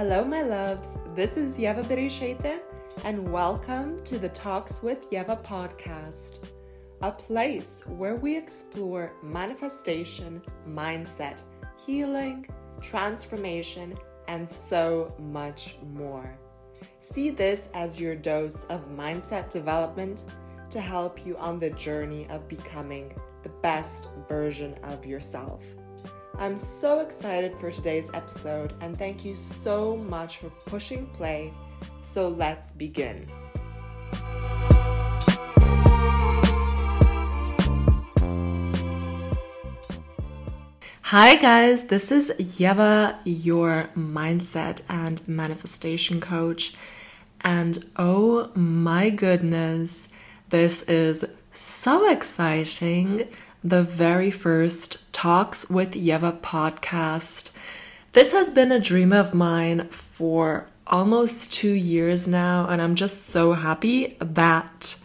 This is Yeva Bereshete, and welcome to the Talks with Yeva podcast, a place where we explore manifestation, mindset, healing, transformation, and so much more. See this as your dose of mindset development to help you on the journey of becoming the best version of yourself. I'm so excited for today's episode and thank you so much for pushing play. So let's begin. Hi, guys, this is Yeva, your mindset and manifestation coach. And oh my goodness, this is so exciting the very first Talks with Yeva podcast. This has been a dream of mine for almost two years now, and I'm just so happy that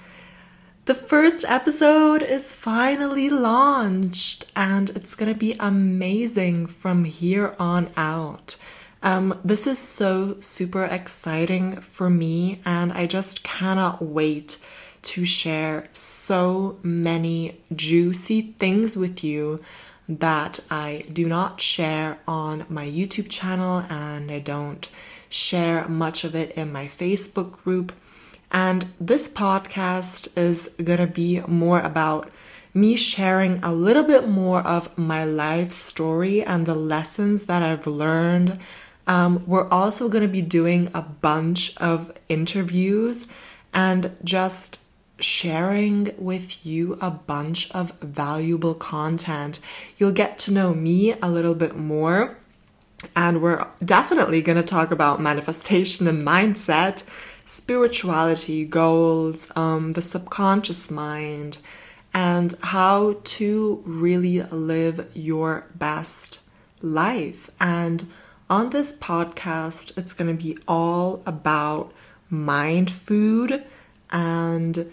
the first episode is finally launched and it's gonna be amazing from here on out. Um, this is so super exciting for me, and I just cannot wait to share so many juicy things with you that I do not share on my YouTube channel and I don't share much of it in my Facebook group. And this podcast is going to be more about me sharing a little bit more of my life story and the lessons that I've learned. Um, we're also going to be doing a bunch of interviews and just sharing with you a bunch of valuable content. You'll get to know me a little bit more. And we're definitely going to talk about manifestation and mindset, spirituality, goals, um, the subconscious mind, and how to really live your best life. And on this podcast, it's going to be all about mind food and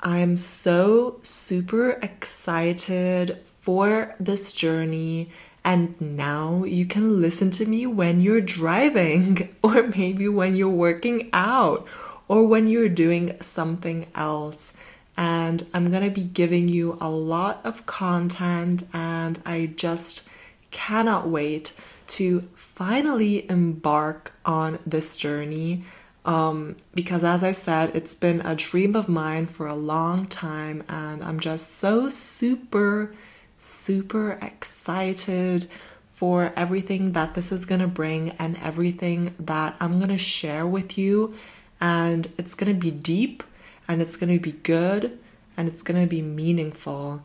I'm so super excited for this journey. And now you can listen to me when you're driving, or maybe when you're working out, or when you're doing something else. And I'm gonna be giving you a lot of content, and I just cannot wait to finally embark on this journey um, because, as I said, it's been a dream of mine for a long time, and I'm just so super, super excited for everything that this is going to bring and everything that I'm going to share with you. And it's going to be deep, and it's going to be good, and it's going to be meaningful.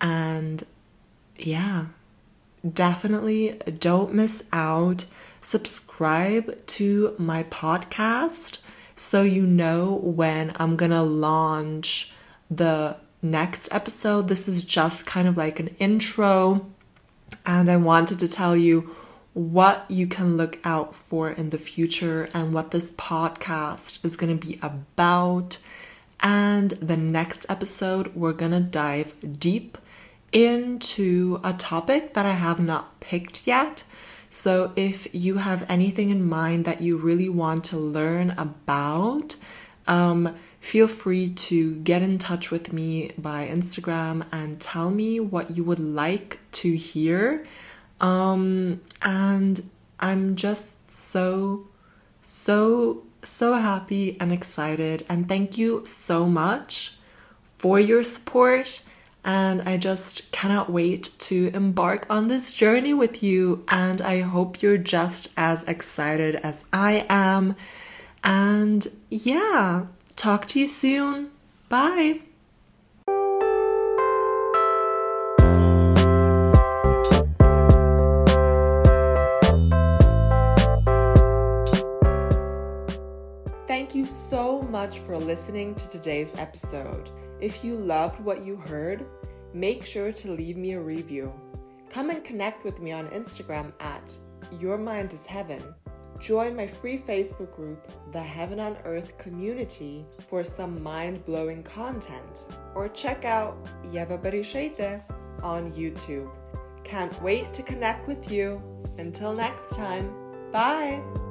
And yeah, definitely don't miss out subscribe to my podcast so you know when I'm gonna launch the next episode. This is just kind of like an intro, and I wanted to tell you what you can look out for in the future and what this podcast is to be about. And the next episode, we're to dive deep into a topic that I have not picked yet. So, if you have anything in mind that you really want to learn about, um, feel free to get in touch with me by Instagram and tell me what you would like to hear. Um, and I'm just so, so, so happy and excited. And thank you so much for your support and I just cannot wait to embark on this journey with you. And I hope you're just as excited as I am. And yeah, talk to you soon. Bye. Thank you so much for listening to today's episode. If you loved what you heard, make sure to leave me a review. Come and connect with me on Instagram at Your Mind is Heaven. Join my free Facebook group, The Heaven on Earth Community, for some mind blowing content. Or check out Yeva Bereshete on YouTube. Can't wait to connect with you. Until next time, bye!